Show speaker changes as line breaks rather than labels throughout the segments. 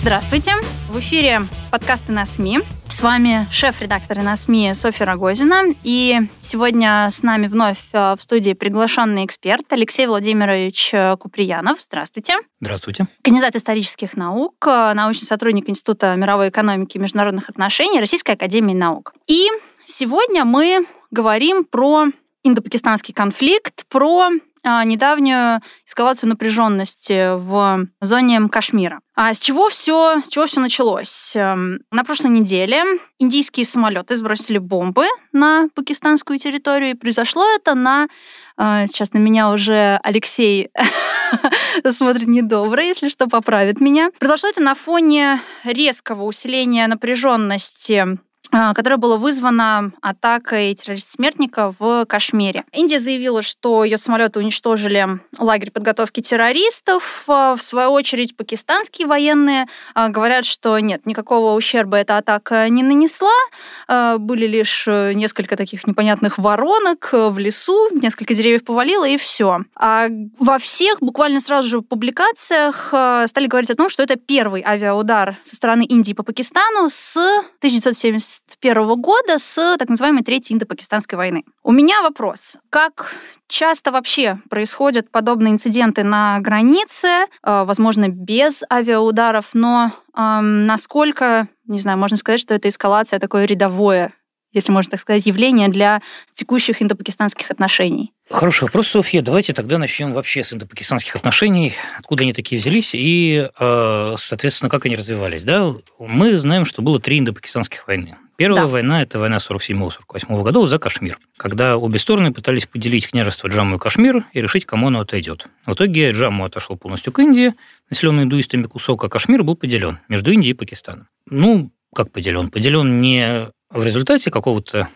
Здравствуйте! В эфире подкасты на СМИ. С вами шеф-редактор на СМИ Софья Рогозина. И сегодня с нами вновь э, в студии приглашенный эксперт Алексей Владимирович э, Куприянов. Здравствуйте.
Здравствуйте.
Кандидат исторических наук, э, научный сотрудник Института мировой экономики и международных отношений Российской академии наук. И сегодня мы говорим про индопакистанский конфликт, про недавнюю эскалацию напряженности в зоне Кашмира. А с чего все, с чего все началось? Эм, На прошлой неделе индийские самолеты сбросили бомбы на пакистанскую территорию, и произошло это на э, Сейчас на меня уже Алексей смотрит недобро, если что, поправит меня. Произошло это на фоне резкого усиления напряженности а, которое было вызвано атакой террорист-смертника в Кашмире. Индия заявила, что ее самолеты уничтожили лагерь подготовки террористов. А, В свою очередь, пакистанские военные а, говорят, что нет, никакого ущерба эта атака не нанесла. А, Были лишь э, несколько таких непонятных воронок э, в лесу, несколько деревьев повалило, и все. А во всех буквально сразу же публикациях стали говорить о том, что это первый авиаудар со стороны Индии по Пакистану с 1970 1991 года с так называемой Третьей Индо-Пакистанской войны. У меня вопрос. Как часто вообще происходят подобные инциденты на границе, э, возможно, без авиаударов, но эм, насколько, не знаю, можно сказать, что это эскалация такое рядовое, если можно так сказать, явление для текущих индо-пакистанских отношений?
Хороший вопрос, Софья. Давайте тогда начнем вообще с индопакистанских отношений, откуда они такие взялись и, э, соответственно, как они развивались. Да? Мы знаем, что было три индопакистанских войны. Первая
Да.
война – это война 47-48 годов за Кашмир, когда обе стороны пытались поделить княжество Джамму и Кашмир и решить, кому оно отойдет. В итоге Джамму отошел полностью к Индии, населенный индуистами кусок, а Кашмир был поделен между Индией и Пакистаном. Ну, как поделен? Поделен не в результате какого-то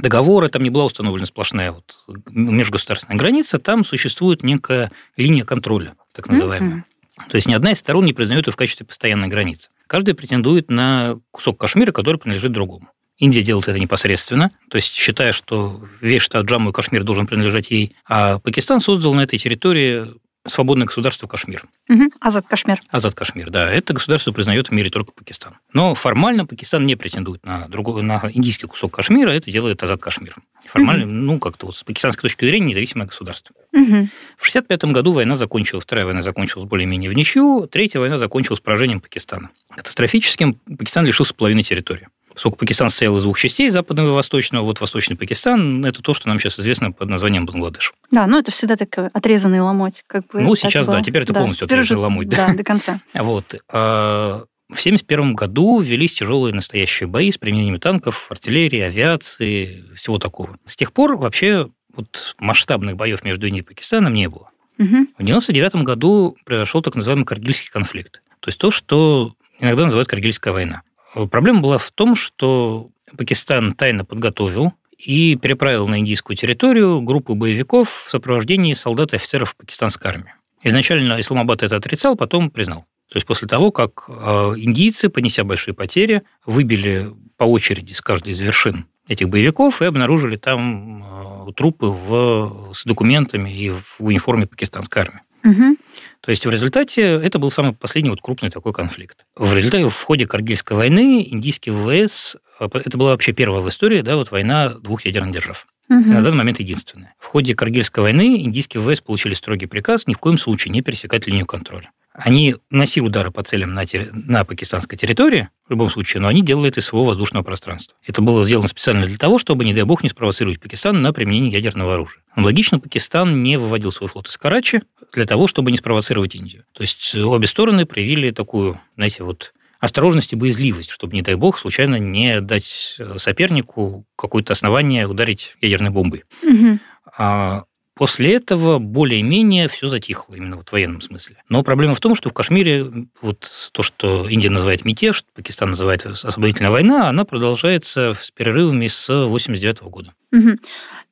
договора, там не была установлена сплошная вот межгосударственная граница, там существует некая линия контроля, так называемая.
Мгм.
То есть ни одна из сторон не признает ее в качестве постоянной границы. Каждый претендует на кусок Кашмира, который принадлежит другому. Индия делает это непосредственно, то есть считая, что весь штат Джамму и Кашмир должен принадлежать ей, а Пакистан создал на этой территории свободное государство Кашмир.
Мгм. Азат Кашмир.
Азад Кашмир, да. Это государство признает в мире только Пакистан. Но формально Пакистан не претендует на другой, на индийский кусок Кашмира, это делает Азад Кашмир. Формально, ну, как-то вот с пакистанской точки зрения, независимое государство.
Мгм.
В 1965 году война закончилась, вторая война закончилась более-менее в ничью, третья война закончилась поражением Пакистана. Катастрофическим Пакистан лишился половины территории. Поскольку Пакистан состоял из двух частей, западного и восточного, вот восточный Пакистан – это то, что нам сейчас известно под названием Бангладеш.
Да, ну это всегда такой отрезанный ломоть. Как бы,
Ну, сейчас, да, теперь это полностью
теперь
отрезанный
уже-
ломоть, да.
Да, до конца.
Вот. А В 1971 году велись тяжелые настоящие бои с применением танков, артиллерии, авиации, всего такого. С тех пор вообще вот масштабных боев между Индией и Пакистаном не было.
Мгм.
В 1999 году произошел так называемый Каргильский конфликт. То есть то, что иногда называют Каргильская война. Проблема была в том, что Пакистан тайно подготовил и переправил на индийскую территорию группу боевиков в сопровождении солдат и офицеров пакистанской армии. Изначально Исламабад это отрицал, потом признал. То есть после того, как э, индийцы, понеся большие потери, выбили по очереди с каждой из вершин этих боевиков и обнаружили там э, трупы в, с документами и в униформе пакистанской армии.
Мгм.
То есть в результате это был самый последний вот крупный такой конфликт. В результате в ходе Каргильской войны индийский ВВС, э, это была вообще первая в истории да, вот война двух ядерных держав.
Мгм.
на данный момент единственная. В ходе Каргильской войны индийские ВВС получили строгий приказ ни в коем случае не пересекать линию контроля. Они наносили удары по целям на, терри- на пакистанской территории, в любом случае, но они делали это из своего воздушного пространства. Это было сделано специально для того, чтобы, не дай бог, не спровоцировать Пакистан на применение ядерного оружия. Аналогично Пакистан не выводил свой флот из Карачи для того, чтобы не спровоцировать Индию. То есть обе стороны проявили такую, знаете, вот осторожность и боязливость, чтобы, не дай бог, случайно не дать сопернику какое-то основание ударить ядерной бомбой.
Мгм.
А После этого более-менее все затихло, именно вот в военном смысле. Но проблема в том, что в Кашмире вот то, что Индия называет мятеж, Пакистан называет освободительная война, она продолжается с перерывами с 89 года.
Угу.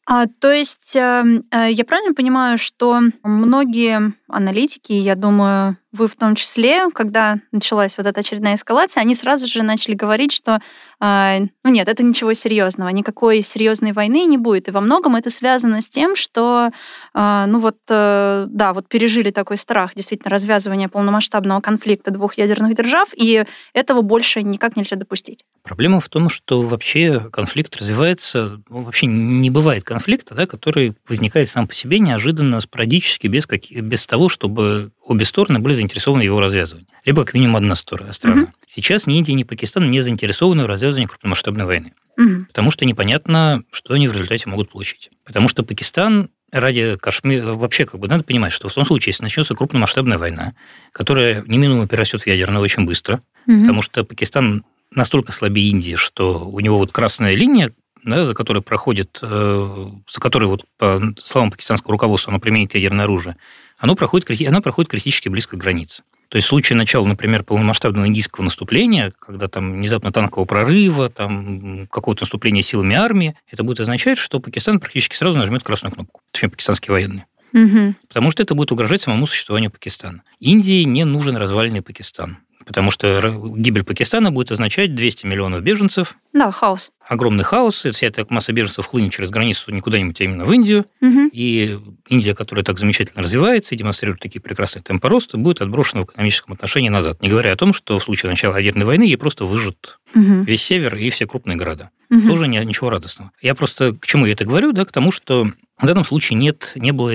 А, то есть эм, э, я правильно понимаю, что многие аналитики, я думаю, вы в том числе, когда началась вот эта очередная эскалация, они сразу же начали говорить, что э, ну нет, это ничего серьезного, никакой серьезной войны не будет. И во многом это связано с тем, что э, ну вот э, да, вот пережили такой страх действительно развязывания полномасштабного конфликта двух ядерных держав, и этого больше никак нельзя допустить.
Проблема в том, что вообще конфликт развивается, ну, вообще не бывает конфликта, да, который возникает сам по себе неожиданно, спорадически, без, каких, без того, чтобы обе стороны были заинтересованы в его развязывании. Либо как минимум одна сторона. Угу. Сейчас ни Индия, ни Пакистан не заинтересованы в развязывании крупномасштабной войны. Угу. Потому что непонятно, что они в результате могут получить. Потому что Пакистан ради Кашмира... Вообще, как бы, надо понимать, что в том случае, если начнется крупномасштабная война, которая неминуемо перерастет в ядерную очень быстро, угу. потому что Пакистан настолько слабее Индии, что у него вот красная линия, да, за которой проходит, э, за которой, вот, по словам пакистанского руководства, оно применит ядерное оружие, оно проходит, она проходит критически близко к границе. То есть в случае начала, например, полномасштабного индийского наступления, когда там внезапно танкового прорыва, там какого-то наступления силами армии, это будет означать, что Пакистан практически сразу нажмет красную кнопку, точнее, пакистанские военные. Угу. Потому что это будет угрожать самому существованию Пакистана. Индии не нужен разваленный Пакистан потому что гибель Пакистана будет означать 200 миллионов беженцев.
Да, хаос.
Огромный хаос, и вся эта масса беженцев хлынет через границу не куда-нибудь, а именно в Индию. Угу. И Индия, которая так замечательно развивается и демонстрирует такие прекрасные темпы роста, будет отброшена в экономическом отношении назад. Не говоря о том, что в случае начала ядерной войны ей просто выжжут угу. весь север и все крупные города. Угу. Тоже ничего радостного. Я просто к чему я это говорю, да, к тому, что в данном случае нет, не было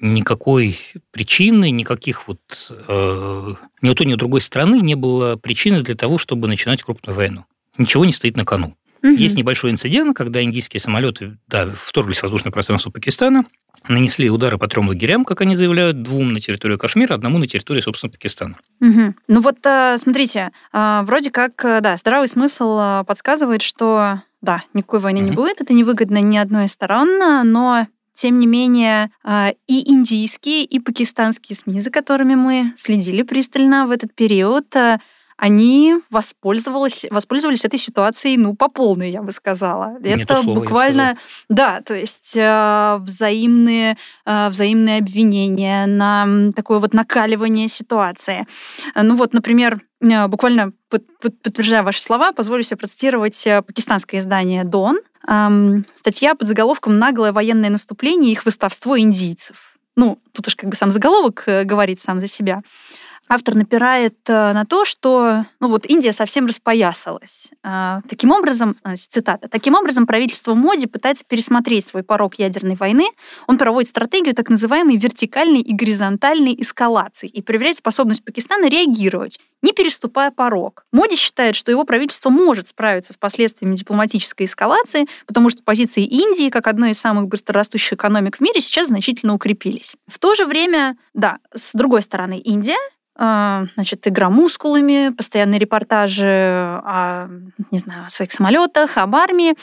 никакой причины, никаких вот э, ни у той, ни у другой страны не было причины для того, чтобы начинать крупную войну. Ничего не стоит на кону. Угу. Есть небольшой инцидент, когда индийские самолеты да, вторглись в воздушное пространство Пакистана, нанесли удары по трем лагерям, как они заявляют, двум на территорию Кашмира, одному на территории, собственно, Пакистана.
Угу. Ну вот, э, смотрите, э, вроде как, э, да, здравый смысл подсказывает, что да, никакой войны угу. не будет, это невыгодно ни одной из сторон, но тем не менее, а, и индийские, и пакистанские СМИ, за которыми мы следили пристально в этот период, а, они воспользовались, воспользовались этой ситуацией, ну, по полной, я бы сказала.
Не
Это
слово,
буквально, да, то есть э, взаимные, э, взаимные обвинения на такое вот накаливание ситуации. Ну вот, например, э, буквально под, под, подтверждая ваши слова, позволю себе процитировать пакистанское издание «Дон», эм, статья под заголовком «Наглое военное наступление и их выставство индийцев». Ну, тут уж как бы сам заголовок говорит сам за себя автор напирает э, на то, что ну вот Индия совсем распоясалась. А, таким образом, а, цитата, таким образом правительство Моди пытается пересмотреть свой порог ядерной войны. Он проводит стратегию так называемой вертикальной и горизонтальной эскалации и проверяет способность Пакистана реагировать, не переступая порог. Моди считает, что его правительство может справиться с последствиями дипломатической эскалации, потому что позиции Индии, как одной из самых быстрорастущих экономик в мире, сейчас значительно укрепились. В то же время, да, с другой стороны, Индия значит, игра мускулами, постоянные репортажи о, не знаю, о своих самолетах, об армии.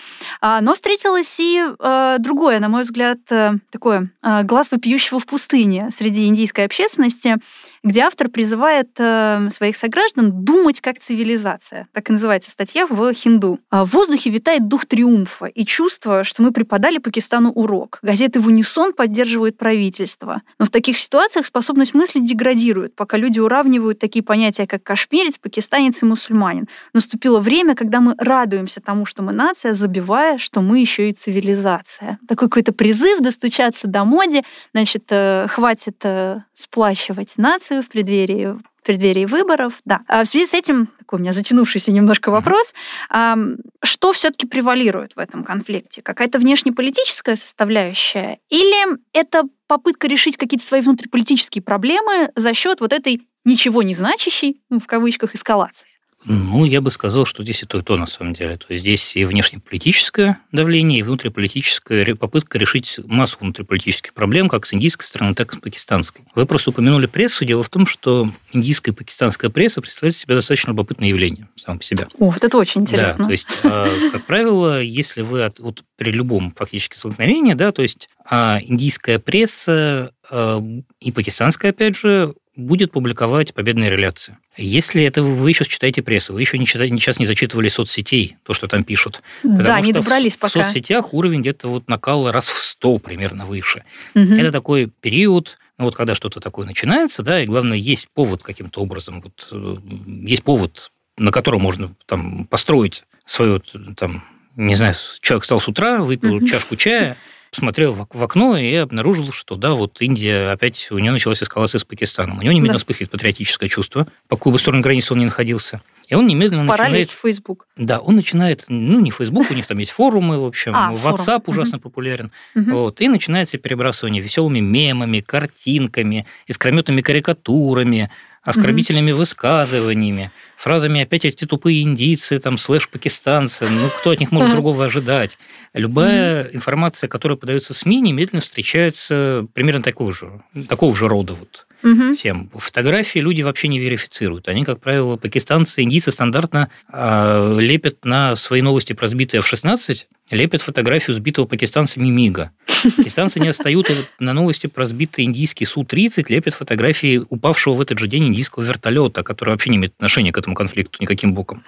А, но встретилось и а, другое, на мой взгляд, э, такое глаз вопиющего в пустыне среди индийской общественности – где автор призывает э, своих сограждан думать как цивилизация. Так и называется статья в «Хинду». А в воздухе витает дух триумфа и чувство, что мы преподали Пакистану урок. Газеты в унисон поддерживают правительство. Но в таких ситуациях способность мыслить деградирует, пока люди уравнивают такие понятия, как кашмирец, пакистанец и мусульманин. Наступило время, когда мы радуемся тому, что мы нация, забивая, что мы еще и цивилизация. Такой какой-то призыв достучаться до моди, значит, э, хватит э, сплачивать нацию, в преддверии в преддверии выборов. Да. А в связи с этим, такой у меня затянувшийся немножко вопрос, что все-таки превалирует в этом конфликте? Какая-то внешнеполитическая составляющая? Или это попытка решить какие-то свои внутриполитические проблемы за счет вот этой ничего не значащей, ну, в кавычках, эскалации?
Ну, я бы сказал, что здесь и то, и то, на самом деле. То есть здесь и внешнеполитическое давление, и внутриполитическая попытка решить массу внутриполитических проблем, как с индийской стороны, так и с пакистанской. Вы просто упомянули прессу. Дело в том, что индийская и пакистанская пресса представляет себе достаточно любопытное явление само по себе.
О, вот это очень интересно.
Да, то есть, а, как правило, если вы от, вот при любом фактически столкновении, да, то есть а, индийская пресса а, и пакистанская, опять же, будет публиковать победные реляции. Если это вы еще читаете прессу, вы еще не читаете, сейчас не зачитывали соцсетей, то, что там пишут.
Да, не добрались
в,
пока.
В соцсетях уровень где-то вот накала раз в сто примерно выше. Угу. Это такой период, ну вот когда что-то такое начинается, да, и главное, есть повод каким-то образом, вот, э, есть повод, на котором можно там построить свою, там, не знаю, человек встал с утра, выпил угу. чашку чая, посмотрел в окно и обнаружил, что да, вот Индия опять, у нее началась эскалация с Пакистаном. У него немедленно да. вспыхивает патриотическое чувство, по какую бы сторону границы он ни находился. И он немедленно
Пора
начинает...
в Facebook.
Да, он начинает, ну, не Facebook, у них там есть форумы, в общем, а, WhatsApp форум. ужасно популярен. Вот, и начинается перебрасывание веселыми мемами, картинками, искрометными карикатурами, оскорбительными высказываниями, фразами «опять эти тупые индийцы», там, слэш пакистанцы, ну, кто от них может другого ожидать? Любая информация, которая подается СМИ, немедленно встречается примерно такого же, такого же рода вот всем. Фотографии люди вообще не верифицируют. Они, как правило, пакистанцы, индийцы стандартно э, лепят на свои новости про сбитые F-16, лепят фотографию сбитого пакистанцами МИГа. Пакистанцы не отстают на новости про сбитый индийский Су-30, лепят фотографии упавшего в этот же день индийского вертолета, который вообще не имеет отношения к этому конфликту никаким боком.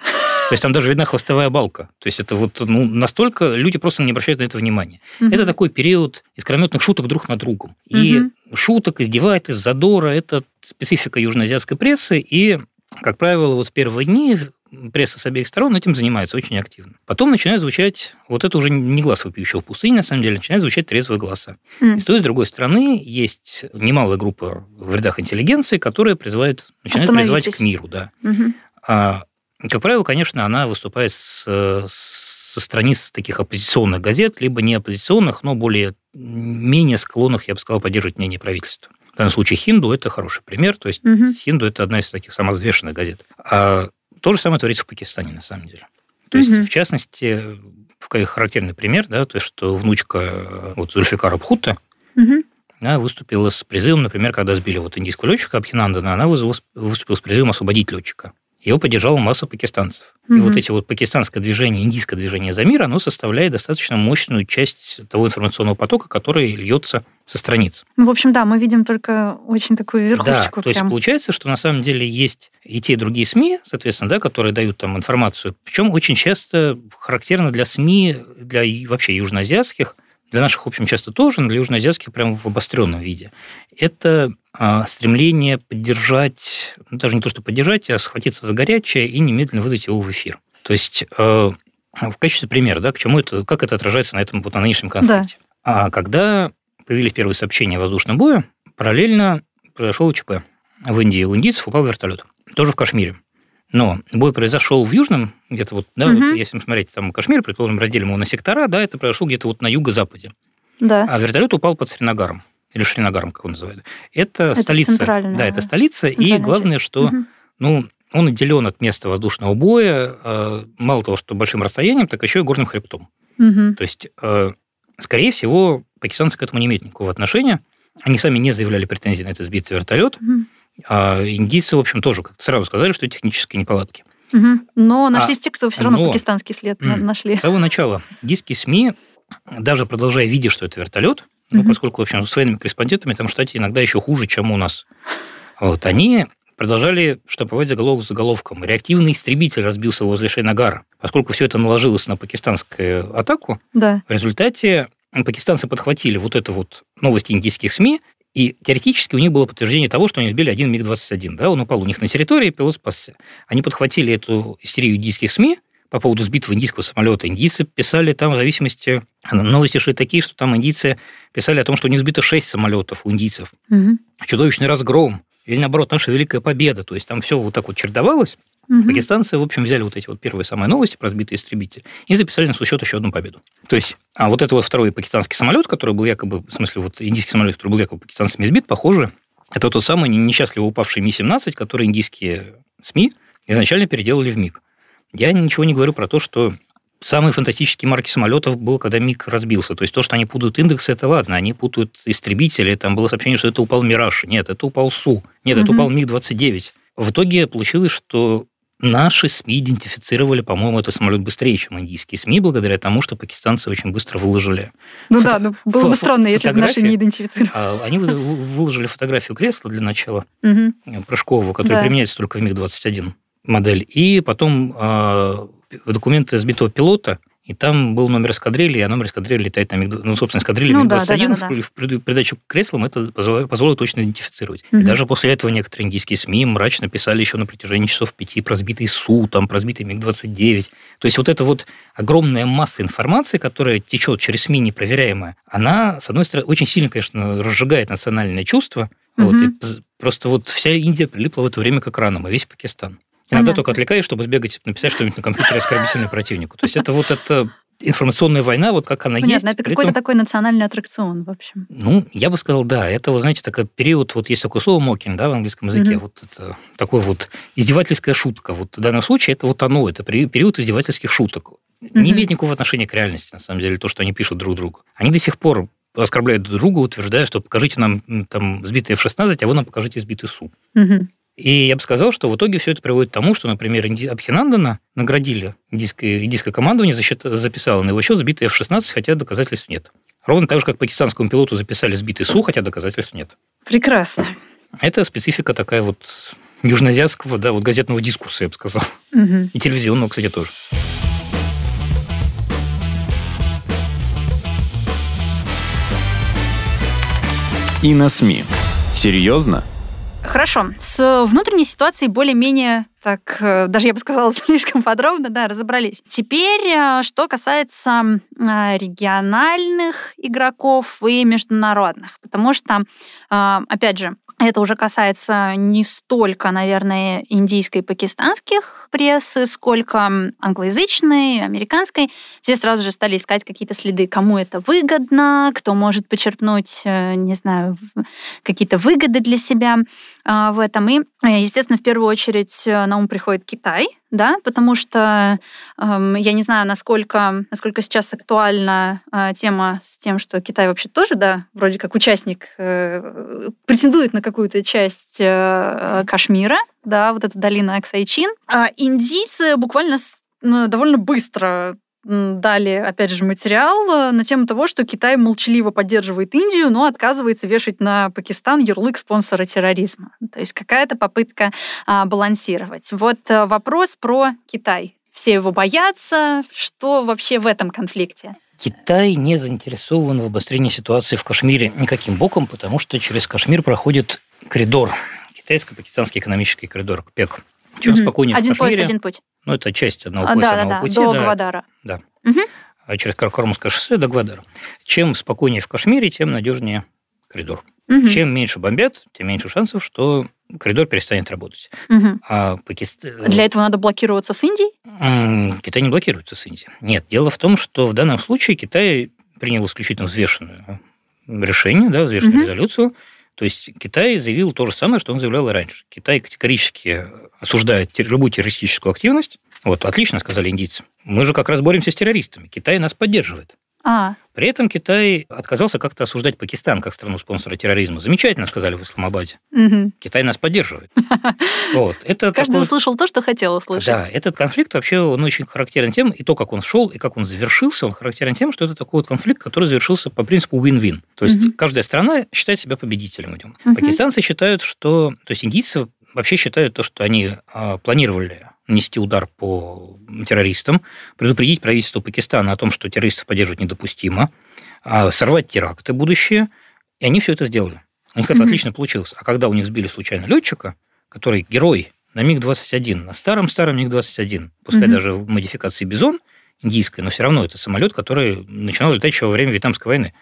То есть там даже видна хвостовая балка. То есть это вот ну, настолько люди просто не обращают на это внимания. Угу. Это такой период искрометных шуток друг над другом. И угу. Шуток, издевательств, задора – это специфика южноазиатской прессы. И, как правило, вот в первые дни пресса с обеих сторон этим занимается очень активно. Потом начинает звучать, вот это уже не глаз вопиющего в пустыне, на самом деле, начинает звучать трезвые голоса. Mm. И с той, с другой стороны, есть немалая группа в рядах интеллигенции, которая призывает, начинает призывать к миру. Да. Mm-hmm. А, как правило, конечно, она выступает с, со страниц таких оппозиционных газет, либо не оппозиционных, но более менее склонных, я бы сказал, поддерживать мнение правительства. В данном случае «Хинду» – это хороший пример. То есть угу. «Хинду» – это одна из таких самых взвешенных газет. А то же самое творится в Пакистане, на самом деле. То есть, угу. в частности, характерный пример, да, то есть, что внучка вот, Зульфикара Бхутта угу. да, выступила с призывом, например, когда сбили вот индийского летчика Абхинандана, она выступила с призывом освободить летчика. Его поддержала масса пакистанцев. Mm-hmm. И вот эти вот пакистанское движение, индийское движение за мир, оно составляет достаточно мощную часть того информационного потока, который льется со страниц.
Ну, в общем, да, мы видим только очень такую верхушечку.
Да, то есть получается, что на самом деле есть и те, и другие СМИ, соответственно, да, которые дают там информацию. Причем очень часто характерно для СМИ, для вообще южноазиатских, для наших, в общем, часто тоже, но для южноазиатских прямо в обостренном виде. Это а, стремление поддержать, ну, даже не то, что поддержать, а схватиться за горячее и немедленно выдать его в эфир. То есть э, в качестве примера, да, к чему это, как это отражается на этом вот на нынешнем конфликте. Да. А когда появились первые сообщения о воздушном бою, параллельно произошел ЧП. В Индии у индийцев упал вертолет. Тоже в Кашмире. Но бой произошел в Южном, где-то вот, да, угу. вот, если смотреть там Кашмир, предположим, разделим его на сектора, да, это произошло где-то вот на юго-западе.
Да.
А вертолет упал под Сринагаром или Шринагаром, как он называют. Это, это столица. Да, это столица. И главное, часть. что угу. ну, он отделен от места воздушного боя э, мало того, что большим расстоянием, так еще и горным хребтом. Угу. То есть, э, скорее всего, пакистанцы к этому не имеют никакого отношения. Они сами не заявляли претензий на этот сбитый вертолет. Угу. А индийцы, в общем, тоже сразу сказали, что технические неполадки.
Угу. Но нашлись а, те, кто все равно пакистанский след нашли.
С самого начала индийские СМИ, даже продолжая видеть, что это вертолет, ну, поскольку, в общем, с военными корреспондентами там в штате иногда еще хуже, чем у нас. Вот, они продолжали штамповать заголовок с заголовком «Реактивный истребитель разбился возле Шейнагара». Поскольку все это наложилось на пакистанскую атаку, да. в результате пакистанцы подхватили вот эту вот новости индийских СМИ, и теоретически у них было подтверждение того, что они сбили один МиГ-21. Да, он упал у них на территории, пилот спасся. Они подхватили эту истерию индийских СМИ, по поводу сбитого индийского самолета. Индийцы писали там в зависимости... Новости шли такие, что там индийцы писали о том, что у них сбито 6 самолетов у индийцев. Угу. Чудовищный разгром. Или, наоборот, наша великая победа. То есть там все вот так вот чередовалось. Угу. Пакистанцы, в общем, взяли вот эти вот первые самые новости про сбитые истребители и записали на свой счет еще одну победу. То есть, а вот это вот второй пакистанский самолет, который был якобы, в смысле, вот индийский самолет, который был якобы пакистанцами сбит, похоже, это тот самый несчастливо упавший Ми-17, который индийские СМИ изначально переделали в МиГ. Я ничего не говорю про то, что самые фантастические марки самолетов было, когда МиГ разбился. То есть то, что они путают индексы, это ладно. Они путают истребители. Там было сообщение, что это упал Мираж. Нет, это упал Су. Нет, угу. это упал МиГ-29. В итоге получилось, что наши СМИ идентифицировали, по-моему, этот самолет быстрее, чем индийские СМИ, благодаря тому, что пакистанцы очень быстро выложили.
Ну фото... да, ну, было бы странно, если бы наши не идентифицировали.
А, они выложили фотографию кресла для начала, угу. прыжкового, который да. применяется только в МиГ-21 модель, и потом а, документы сбитого пилота, и там был номер эскадрильи, а номер эскадрильи летает на МиГ... Ну, собственно, эскадрилья ну, МиГ-21 да, да, да, да. в придачу к креслам это позволило, позволило точно идентифицировать. Угу. И даже после этого некоторые индийские СМИ мрачно писали еще на протяжении часов пяти про сбитый Су, там, про сбитый МиГ-29. То есть вот эта вот огромная масса информации, которая течет через СМИ непроверяемая, она, с одной стороны, очень сильно, конечно, разжигает национальное чувство, угу. вот, и просто вот вся Индия прилипла в это время к экранам, а весь Пакистан. Иногда только отвлекаешь, чтобы сбегать, написать что-нибудь на компьютере оскорбительное противнику. То есть это вот это информационная война, вот как она
Понятно,
есть.
это какой-то такой национальный аттракцион, в общем.
Ну, я бы сказал, да. Это, вы знаете, такой период, вот есть такое слово мокин, да, в английском языке, mm-hmm. вот это такое вот издевательская шутка. Вот в данном случае это вот оно, это период издевательских шуток. Mm-hmm. Не имеет никакого отношения к реальности, на самом деле, то, что они пишут друг другу. Они до сих пор оскорбляют друг друга, утверждая, что покажите нам там сбитый F-16, а вы нам покажите сбитый Су. Угу. И я бы сказал, что в итоге все это приводит к тому, что, например, Абхинандана наградили индийское, индийское командование, за счет, записало на его счет сбитый F-16, хотя доказательств нет. Ровно так же, как пакистанскому пилоту записали сбитый Су, хотя доказательств нет.
Прекрасно.
Это специфика такая вот южноазиатского, да, вот газетного дискурса, я бы сказал. Угу. И телевизионного, кстати, тоже.
И на СМИ. Серьезно?
Хорошо. С внутренней ситуацией более-менее так, э, даже я бы сказала, слишком подробно, да, разобрались. Теперь, э, что касается э, региональных игроков и международных, потому что, опять же, это уже касается не столько, наверное, индийской и пакистанских прессы, сколько англоязычной, американской. Все сразу же стали искать какие-то следы, кому это выгодно, кто может почерпнуть, не знаю, какие-то выгоды для себя в этом. И, естественно, в первую очередь на ум приходит Китай, да, потому что э, я не знаю, насколько, насколько сейчас актуальна э, тема с тем, что Китай вообще тоже, да, вроде как участник, э, претендует на какую-то часть э, Кашмира, да, вот эта долина Аксайчин. А индийцы буквально ну, довольно быстро дали, опять же, материал э, на тему того, что Китай молчаливо поддерживает Индию, но отказывается вешать на Пакистан ярлык спонсора терроризма. То есть какая-то попытка а, балансировать. Вот э, вопрос про Китай. Все его боятся. Что вообще в этом конфликте?
Китай не заинтересован в обострении ситуации в Кашмире никаким боком, потому что через Кашмир проходит коридор, китайско-пакистанский экономический коридор, КПЕК. Чем угу. спокойнее
один
в Кашмире...
пояс, один путь.
Ну, это часть одного а, пояса, да, одного
да,
пути.
До да, Гвадара.
Да. Угу. А через Каракормское шоссе до Гвадара. Чем спокойнее в Кашмире, тем надежнее коридор. Угу. Чем меньше бомбят, тем меньше шансов, что коридор перестанет работать. Угу. А Пакист...
Для этого надо блокироваться с Индией?
Китай не блокируется с Индией. Нет, дело в том, что в данном случае Китай принял исключительно взвешенное решение, да, взвешенную угу. резолюцию, то есть Китай заявил то же самое, что он заявлял и раньше. Китай категорически осуждает любую террористическую активность. Вот, отлично, сказали индийцы. Мы же как раз боремся с террористами. Китай нас поддерживает. А. При этом Китай отказался как-то осуждать Пакистан как страну-спонсора терроризма. Замечательно, сказали в Исламабаде. Угу. Китай нас поддерживает.
Вот. Это Каждый такой... услышал то, что хотел услышать.
Да, этот конфликт вообще он очень характерен тем, и то, как он шел, и как он завершился, он характерен тем, что это такой вот конфликт, который завершился по принципу win-win. То есть угу. каждая страна считает себя победителем. Идем. Угу. Пакистанцы считают, что... То есть индийцы вообще считают то, что они а, планировали нанести удар по террористам, предупредить правительство Пакистана о том, что террористов поддерживать недопустимо, а сорвать теракты будущее, и они все это сделали. У них mm-hmm. это отлично получилось. А когда у них сбили случайно летчика, который герой на МиГ-21, на старом-старом МиГ-21, пускай mm-hmm. даже в модификации «Бизон», индийской, но все равно это самолет, который начинал летать еще во время Вьетнамской войны.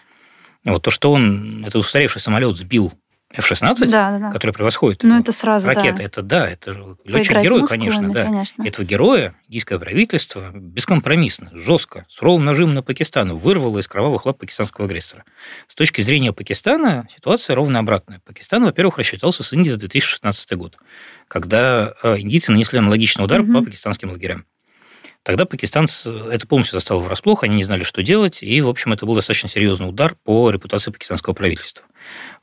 Вот то, что он, этот устаревший самолет сбил F-16,
Да, да, да.
который превосходит
Ну, это сразу,
ракета.
да.
Это да, это же летчик-герой, конечно, да.
конечно.
Этого героя индийское правительство бескомпромиссно, жестко, с ровным нажимом на Пакистан вырвало из кровавых лап пакистанского агрессора. С точки зрения Пакистана ситуация ровно обратная. Пакистан, во-первых, рассчитался с Индией за 2016 год, когда э, индийцы нанесли аналогичный удар
Мгм.
по пакистанским лагерям. Тогда Пакистан это полностью застало врасплох, они не знали, что делать, и, в общем, это был достаточно серьезный удар по репутации пакистанского правительства.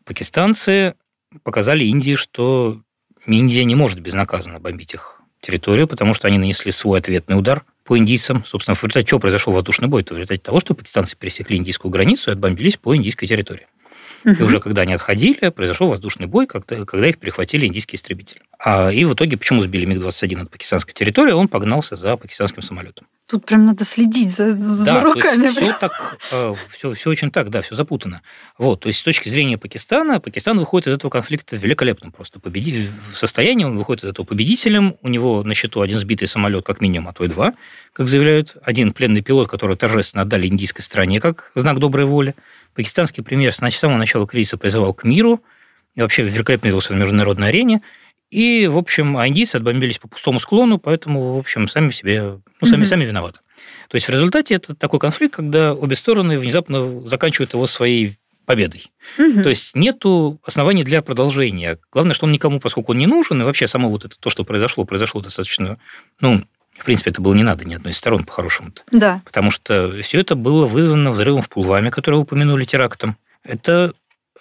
Пакистанцы показали Индии, что Индия не может безнаказанно бомбить их территорию, потому что они нанесли свой ответный удар по индийцам. Собственно, в результате чего произошел воздушный бой? Это в результате того, что пакистанцы пересекли индийскую границу и отбомбились по индийской территории. И
Мгм.
уже когда они отходили, произошел воздушный бой, когда, когда их перехватили индийские истребители. А, и в итоге, почему сбили МиГ-21 над пакистанской территорией, он погнался за пакистанским самолетом.
Тут прям надо следить за, за руками.
все так, все, все очень так, да, все запутано. Вот, то есть с точки зрения Пакистана, Пакистан выходит из этого конфликта великолепным просто. Победи... В состоянии он выходит из этого победителем, у него на счету один сбитый самолет как минимум, а то и два, как заявляют, один пленный пилот, который торжественно отдали индийской стране как знак доброй воли. Пакистанский премьер с самого начала кризиса призывал к миру, и вообще великолепно велся на международной арене. И, в общем, индийцы отбомбились по пустому склону, поэтому, в общем, сами себе, ну, сами,
Мгм.
сами виноваты. То есть в результате это такой конфликт, когда обе стороны внезапно заканчивают его своей победой.
Мгм.
То есть нету оснований для продолжения. Главное, что он никому, поскольку он не нужен, и вообще само вот это то, что произошло, произошло достаточно, ну, в принципе, это было не надо ни одной из сторон по-хорошему-то.
Да.
Потому что все это было вызвано взрывом в Пулваме, который упомянули терактом. Это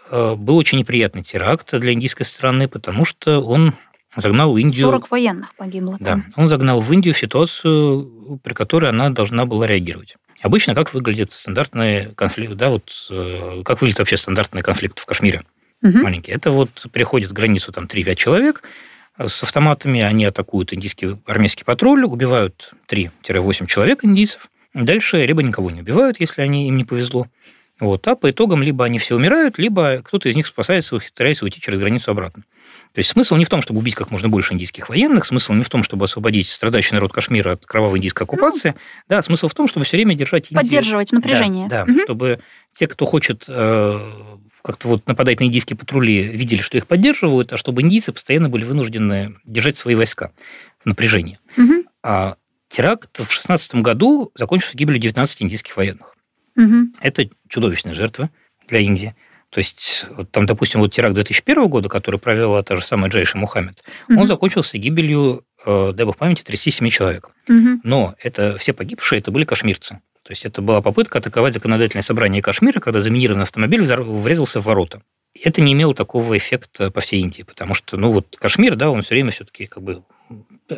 э, был очень неприятный теракт для индийской страны, потому что он загнал Индию...
40 военных погибло
Да,
там.
он загнал в Индию в ситуацию, при которой она должна была реагировать. Обычно как выглядит стандартный конфликт, да, вот э, как выглядит вообще стандартный конфликт в Кашмире
Мгм.
маленький. Это вот переходит границу там 3-5 человек с автоматами, они атакуют индийский армейский патруль, убивают 3-8 человек индийцев. Дальше либо никого не убивают, если они, им не повезло. Вот. А по итогам либо они все умирают, либо кто-то из них спасается, ухитряется уйти через границу обратно. То есть смысл не в том, чтобы убить как можно больше индийских военных, смысл не в том, чтобы освободить страдающий народ Кашмира от кровавой индийской оккупации. да, смысл в том, чтобы все время держать Индию...
Поддерживать напряжение.
Да, да,
Мгм.
чтобы те, кто хочет э, как-то вот нападать на индийские патрули, видели, что их поддерживают, а чтобы индийцы постоянно были вынуждены держать свои войска в напряжении.
Мгм.
А теракт в 2016 году закончился гибелью 19 индийских военных.
Мгм.
Это чудовищная жертва для Индии. То есть, вот там, допустим, вот теракт 2001 года, который провела та же самая Джейш и Мухаммед, он
Мгм.
закончился гибелью, э, дай бог памяти, 37 человек.
Мгм.
Но это все погибшие, это были кашмирцы. То есть это была попытка атаковать законодательное собрание Кашмира, когда заминированный автомобиль врезался в ворота. Это не имело такого эффекта по всей Индии, потому что, ну вот Кашмир, да, он все время все-таки как бы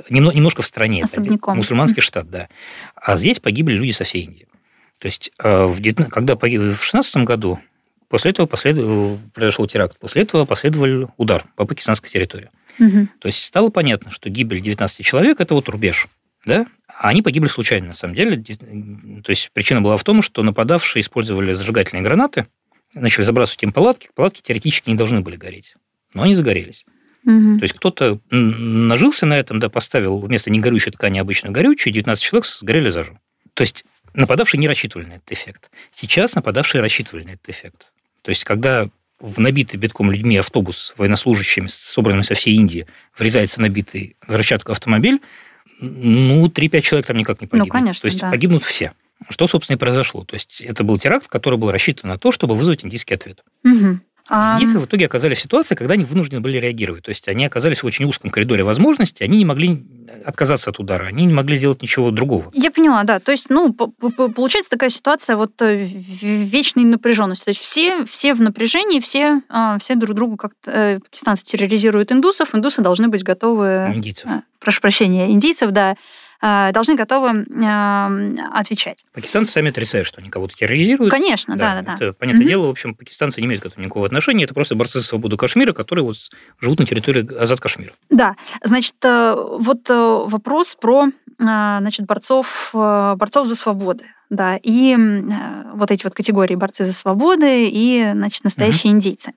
немно- немножко в стране.
Особняком.
Мусульманский штат, да. А здесь погибли люди со всей Индии. То есть, э, в 19 когда погиб в 16 году, после этого послед... произошел теракт, после этого последовал удар по пакистанской территории.
Мгм.
То есть стало понятно, что гибель 19 человек – это вот рубеж, да? А они погибли случайно, на самом деле. То есть причина была в том, что нападавшие использовали зажигательные гранаты, начали забрасывать им палатки. Палатки теоретически не должны были гореть, но они загорелись.
Мгм.
То есть кто-то нажился на этом, да, поставил вместо негорючей ткани обычно горючую, 19 человек сгорели заживо. То есть нападавшие не рассчитывали на этот эффект. Сейчас нападавшие рассчитывали на этот эффект. То есть когда в набитый битком людьми автобус военнослужащими, собранными со всей Индии, врезается набитый взрывчаткой автомобиль, ну, 3-5 человек там никак не погибнут.
конечно,
То есть
да.
погибнут все. Что, собственно, и произошло. То есть это был теракт, который был рассчитан на то, чтобы вызвать индийский ответ.
Мгм. А,
Индийцы в итоге оказались в ситуации, когда они вынуждены были реагировать. То есть они оказались в очень узком коридоре возможностей, они не могли отказаться от удара, они не могли сделать ничего другого.
Я поняла, да. То есть, ну, получается такая ситуация вот э, вечной напряженности. То есть все, все в напряжении, все, а, все друг другу как-то... э, Пакистанцы терроризируют индусов, индусы должны быть готовы...
Индийцев.
а, Прошу прощения, индийцев, да, должны готовы а, отвечать.
Пакистанцы сами отрицают, что они кого-то терроризируют.
Конечно, да, да, да.
Это понятное
Мгм.
дело. В общем, пакистанцы не имеют к этому никакого отношения. Это просто борцы за свободу Кашмира, которые вот живут на территории Азад Кашмира.
Да, значит, э, вот э, вопрос про, э, значит, борцов, э, борцов за свободы, да, и э, вот эти вот категории борцы за свободы и, значит, настоящие индейцы.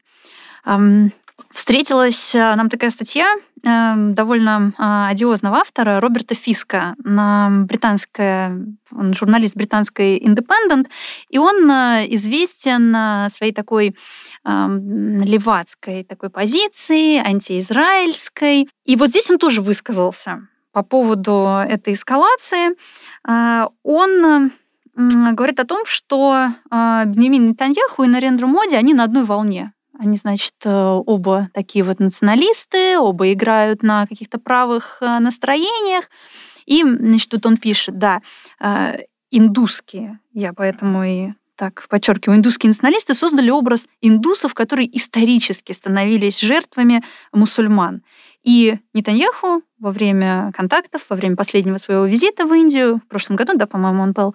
Встретилась э, нам такая статья э, довольно э, одиозного автора Роберта Фиска на британская, он журналист британской Independent, и он известен своей такой левацкой такой позиции, антиизраильской. И вот здесь он тоже высказался по поводу этой эскалации. Он говорит о том, что Бенемин Нетаньяху и Нарендра Моди, они на одной волне. Они, значит, э, оба такие вот националисты, оба играют на каких-то правых э, настроениях. И, значит, тут он пишет, да, э, индусские, я поэтому и так подчеркиваю, индусские националисты создали образ индусов, которые исторически становились жертвами мусульман. И Нетаньяху во время контактов, во время последнего своего визита в Индию, в прошлом году, да, по-моему, он был,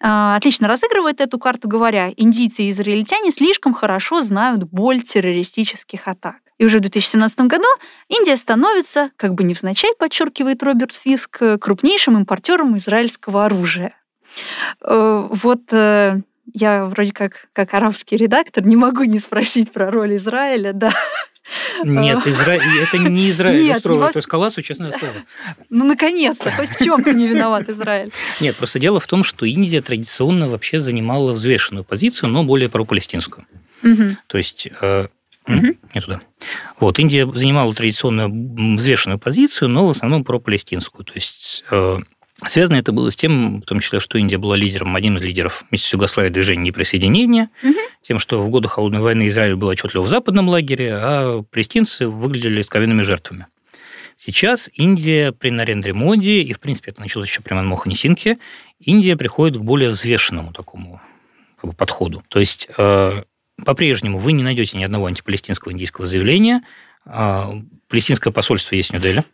а, отлично разыгрывает эту карту, говоря, индийцы и израильтяне слишком хорошо знают боль террористических атак. И уже в 2017 году Индия становится, как бы невзначай, подчеркивает Роберт Фиск, крупнейшим импортером израильского оружия. Э, вот э, я вроде как, как арабский редактор не могу не спросить про роль Израиля, да.
Нет, Изра... это не Израиль Нет, устроил вас... эту эскалацию, честное слово.
Ну, наконец-то, хоть в чем-то не виноват Израиль.
Нет, просто дело в том, что Индия традиционно вообще занимала взвешенную позицию, но более пропалестинскую. Угу. То есть э, угу. не туда. Вот, Индия занимала традиционно взвешенную позицию, но в основном пропалестинскую. То есть э, Связано это было с тем, в том числе, что Индия была лидером, одним из лидеров вместе с Югославией движения неприсоединения, угу. тем, что в годы Холодной войны Израиль был отчетливо в западном лагере, а палестинцы выглядели исковенными жертвами. Сейчас Индия при Нарендре Моди, и, в принципе, это началось еще при Манмохане Синке, Индия приходит к более взвешенному такому как бы, подходу. То есть, э, по-прежнему вы не найдете ни одного антипалестинского индийского заявления. Э, палестинское посольство есть в Нью-Дели.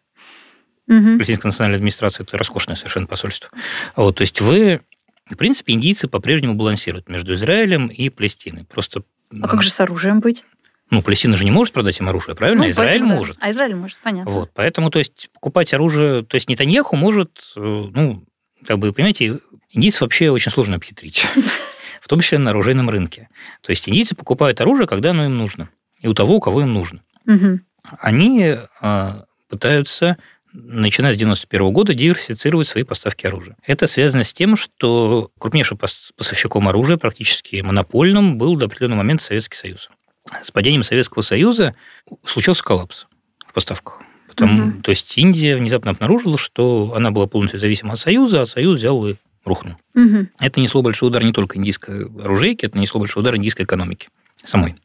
Угу. Палестинская национальная администрация – это роскошное совершенно посольство. Вот, то есть вы, в принципе, индийцы по-прежнему балансируют между Израилем и Палестиной. Просто...
А как же с оружием быть?
Ну, Палестина же не может продать им оружие, правильно? Ну, Израиль поэтому, может.
Да. А Израиль может, понятно.
Вот, поэтому, то есть, покупать оружие... То есть, Нетаньяху может, э, ну, как бы, понимаете, индийцев вообще очень сложно обхитрить, в том числе на оружейном рынке. То есть, индийцы покупают оружие, когда оно им нужно, и у того, у кого им нужно. Они а, пытаются начиная с 1991 года, диверсифицировать свои поставки оружия. Это связано с тем, что крупнейшим поставщиком оружия, практически монопольным, был до определенного момента Советский Союз. С падением Советского Союза случился коллапс в поставках. Потому, угу. То есть Индия внезапно обнаружила, что она была полностью зависима от Союза, а Союз взял и рухнул. Угу. Это несло большой удар не только индийской оружейки, это несло большой удар индийской экономики самой.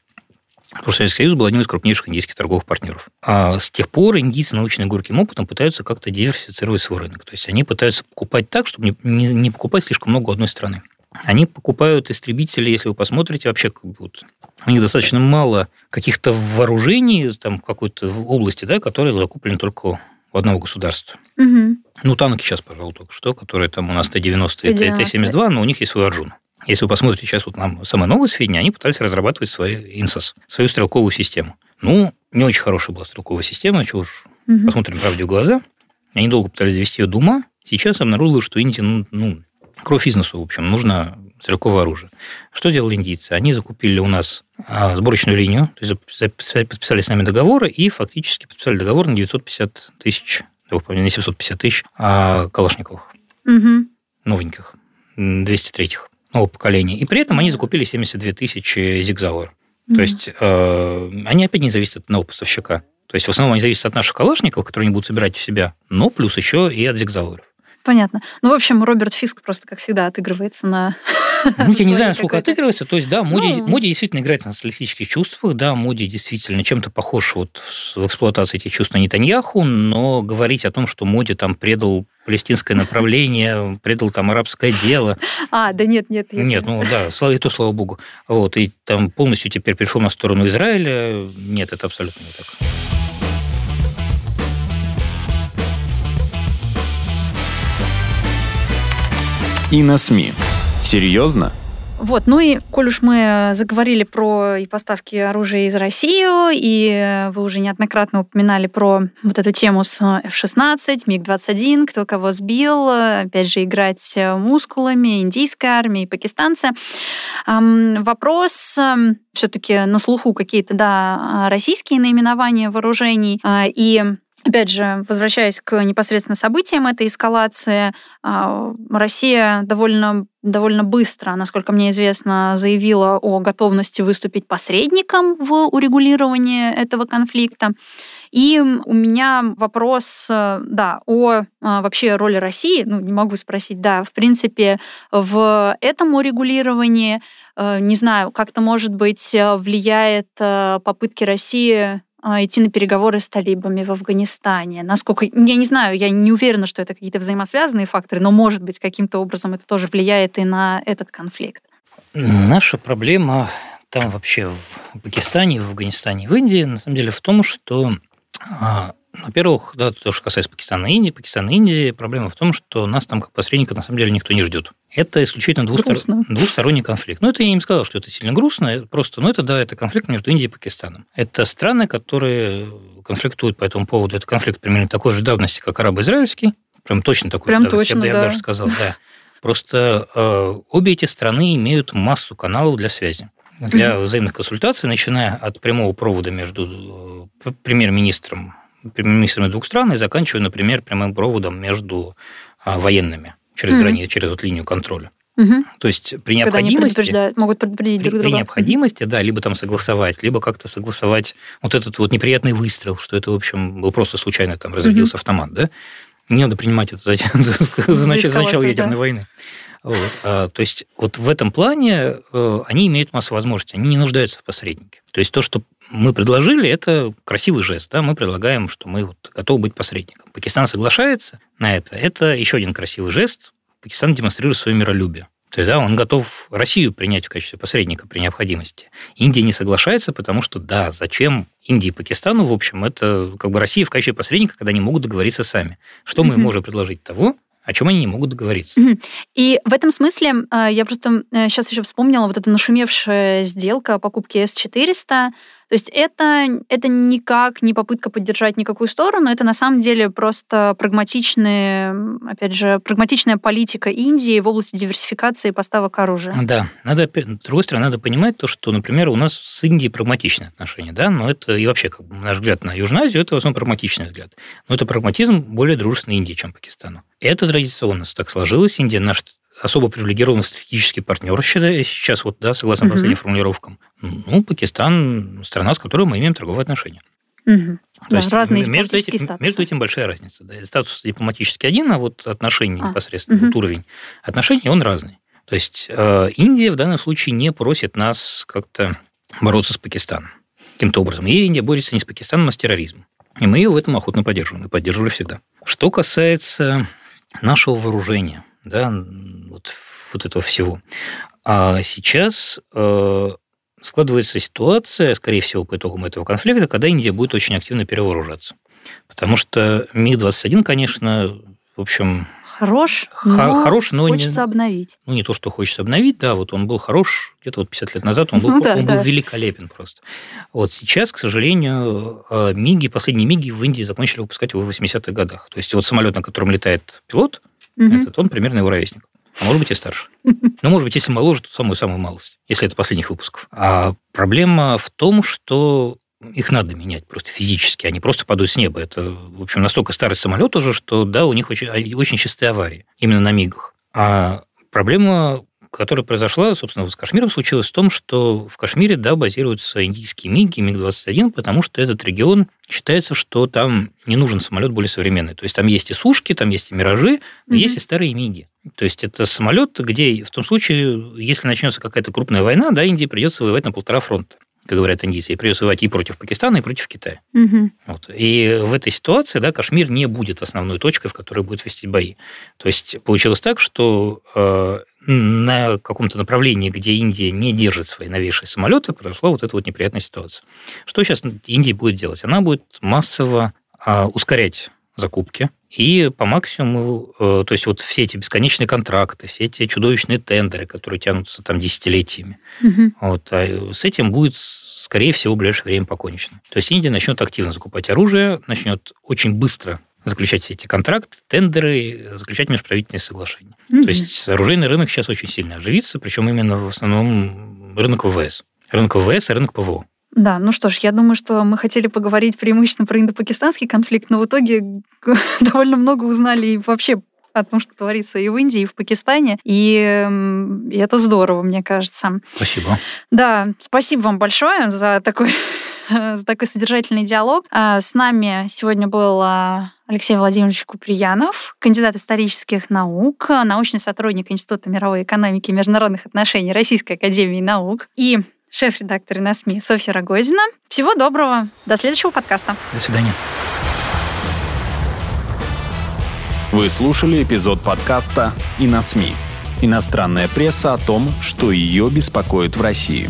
Потому что Советский Союз был одним из крупнейших индийских торговых партнеров. А с тех пор индийцы, наученные горьким опытом, пытаются как-то диверсифицировать свой рынок. То есть они пытаются покупать так, чтобы не, не, покупать слишком много одной страны. Они покупают истребители, если вы посмотрите, вообще как бы вот, у них достаточно мало каких-то вооружений там, в какой-то области, да, которые закуплены только у одного государства. Угу. Ну, танки сейчас, пожалуй, только что, которые там у нас Т-90 и Т-72, но у них есть свой Арджун. Если вы посмотрите сейчас вот нам самое новое сведения, они пытались разрабатывать свою инсос, свою стрелковую систему. Ну, не очень хорошая была стрелковая система, чего уж угу. посмотрим правде в глаза. Они долго пытались завести ее до ума. Сейчас обнаружилось, что Индии, ну, ну, кровь из носу, в общем, нужно стрелковое оружие. Что делали индийцы? Они закупили у нас а, сборочную линию, то есть подписали с нами договоры и фактически подписали договор на 950 тысяч, не 750 тысяч а калашниковых. Угу. Новеньких, 203-х нового поколения. И при этом они закупили 72 тысячи зигзауэр. Mm-hmm. То есть э, они опять не зависят от одного поставщика. То есть в основном они зависят от наших калашников, которые они будут собирать у себя, но плюс еще и от зигзауэров.
Понятно. Ну, в общем, Роберт Фиск просто, как всегда, отыгрывается на...
Ну, я не знаю, сколько отыгрывается. То есть, да, Моди, ну... Моди действительно играет на социалистических чувствах, да, Моди действительно чем-то похож вот в эксплуатации этих чувств на Нетаньяху, но говорить о том, что Моди там предал палестинское направление, предал там арабское дело.
А, да нет, нет.
Нет, ну да, слава, и то, слава богу. Вот, и там полностью теперь перешел на сторону Израиля. Нет, это абсолютно не так.
И на СМИ. Серьезно?
Вот, ну и коль уж мы заговорили про и поставки оружия из России, и вы уже неоднократно упоминали про вот эту тему с F-16, МиГ-21, кто кого сбил, опять же, играть мускулами, индийская армия и пакистанцы. Вопрос все-таки на слуху какие-то, да, российские наименования вооружений, а, и Опять же, возвращаясь к непосредственно событиям этой эскалации, а, Россия довольно, довольно быстро, насколько мне известно, заявила о готовности выступить посредником в урегулировании этого конфликта. И у меня вопрос, да, о а, вообще роли России, ну, не могу спросить, да, в принципе, в этом урегулировании, э, не знаю, как-то, может быть, влияет э, попытки России идти на переговоры с талибами в Афганистане. Насколько, я не знаю, я не уверена, что это какие-то взаимосвязанные факторы, но, может быть, каким-то образом это тоже влияет и на этот конфликт.
Наша проблема там вообще в Пакистане, в Афганистане, в Индии, на самом деле в том, что а, во-первых, да, то, что касается Пакистана и Индии, Пакистана и Индии, проблема в том, что нас там как посредника на самом деле никто не ждет. Это исключительно двустор... двусторонний конфликт. Но это я не сказал, что это сильно грустно, просто, ну это да, это конфликт между Индией и Пакистаном. Это страны, которые конфликтуют по этому поводу. Это конфликт примерно такой же давности, как арабо-израильский. Прям точно такой
Прям
же давности,
точно,
я,
да.
я даже сказал, да. Просто э, обе эти страны имеют массу каналов для связи для взаимных консультаций, начиная от прямого провода между э, премьер-министром премьер-министрами двух стран и заканчивая, например, прямым проводом между а, военными через mm-hmm. границу, через вот линию контроля.
Угу.
То есть при необходимости...
могут предупредить друг
при,
друга.
При необходимости, да, либо там согласовать, либо как-то согласовать вот этот вот неприятный выстрел, что это, в общем, был просто случайно там разрядился угу. автомат, да? Не надо принимать это за, за, начало ядерной да. войны. Вот. А, то есть вот в этом плане э, они имеют массу возможностей, они не нуждаются в посреднике. То есть то, что мы предложили, это красивый жест. Да? Мы предлагаем, что мы вот готовы быть посредником. Пакистан соглашается на это. Это еще один красивый жест. Пакистан демонстрирует свое миролюбие. То есть, да, он готов Россию принять в качестве посредника при необходимости. Индия не соглашается, потому что, да, зачем Индии и Пакистану, в общем, это как бы Россия в качестве посредника, когда они могут договориться сами. Что мы можем предложить того, о чем они не могут договориться.
И в этом смысле а, я просто сейчас э, еще вспомнила вот эта нашумевшая сделка о покупке С-400. То есть это, это никак не попытка поддержать никакую сторону, это на самом деле просто прагматичная, опять же, прагматичная политика Индии в области диверсификации поставок оружия.
Да, надо, с другой стороны, надо понимать то, что, например, у нас с Индией прагматичные отношения, да, но это и вообще, как бы, наш взгляд на Южную Азию, это в основном прагматичный взгляд. Но это прагматизм более дружественной Индии, чем Пакистану. Это традиционно так сложилось. Индия наш особо привилегированный стратегический партнер сейчас, вот, да, согласно угу. последним формулировкам. Ну, Пакистан – страна, с которой мы имеем торговые отношения.
Угу.
То да, есть разные между этим, статусы. между этим большая разница. Да. Статус дипломатический один, а вот отношения а. непосредственно, угу. вот уровень отношений, он разный. То есть э, Индия в данном случае не просит нас как-то бороться с Пакистаном каким-то образом. И Индия борется не с Пакистаном, а с терроризмом. И мы ее в этом охотно поддерживаем, и поддерживали всегда. Что касается нашего вооружения, да, вот, вот этого всего. А сейчас э, складывается ситуация, скорее всего, по итогам этого конфликта, когда Индия будет очень активно перевооружаться. Потому что МиГ-21, конечно, в общем...
Хорош, но
хорош, но
хочется не, обновить.
Ну, не то, что хочется обновить, да, вот он был хорош где-то вот 50 лет назад, он был, ну, да, он да. был великолепен просто. Вот сейчас, к сожалению, э, МиГи, последние МиГи в Индии закончили выпускать в 80-х годах. То есть вот самолет, на котором летает пилот, угу. этот, он примерно его ровесник. А может быть и старше. Но может быть, если моложе, то самую-самую малость, если это последних выпусков. А проблема в том, что их надо менять просто физически, они просто падают с неба. Это, в общем, настолько старый самолет уже, что, да, у них очень, очень частые аварии, именно на МИГах. А проблема которая произошла, собственно, с Кашмиром случилась в том, что в Кашмире, да, базируются индийские МиГи, МиГ-21, потому что этот регион считается, что там не нужен самолет более современный. То есть там есть и сушки, там есть и миражи, но mm-hmm. есть и старые МиГи. То есть это самолет, где в том случае, если начнется какая-то крупная война, да, Индии придется воевать на полтора фронта как говорят индийцы, и придется воевать и против Пакистана, и против Китая.
Угу.
Вот. И в этой ситуации да, Кашмир не будет основной точкой, в которой будет вести бои. То есть получилось так, что э, на каком-то направлении, где Индия не держит свои новейшие самолеты, произошла вот эта вот неприятная ситуация. Что сейчас Индия будет делать? Она будет массово э, ускорять закупки, и по максимуму, э, то есть вот все эти бесконечные контракты, все эти чудовищные тендеры, которые тянутся там десятилетиями,
Мгм.
вот, а с этим будет, скорее всего, в ближайшее время покончено. То есть Индия начнет активно закупать оружие, начнет очень быстро заключать все эти контракты, тендеры, заключать межправительственные соглашения.
Мгм.
То есть оружейный рынок сейчас очень сильно оживится, причем именно в основном рынок ВВС. Рынок ВВС и рынок ПВО.
Да, ну что ж, я думаю, что мы хотели поговорить преимущественно про индо-пакистанский конфликт, но в итоге довольно много узнали и вообще о том, что творится и в Индии, и в Пакистане. И, м, и это здорово, мне кажется.
Спасибо.
Да, спасибо вам большое за такой, за такой содержательный диалог. А, С нами сегодня был а, Алексей Владимирович Куприянов, кандидат исторических наук, научный сотрудник Института мировой экономики и международных отношений Российской академии наук и шеф-редактор на СМИ Софья Рогозина. Всего доброго. До следующего подкаста.
До свидания.
Вы слушали эпизод подкаста «И на СМИ». Иностранная пресса о том, что ее беспокоит в России.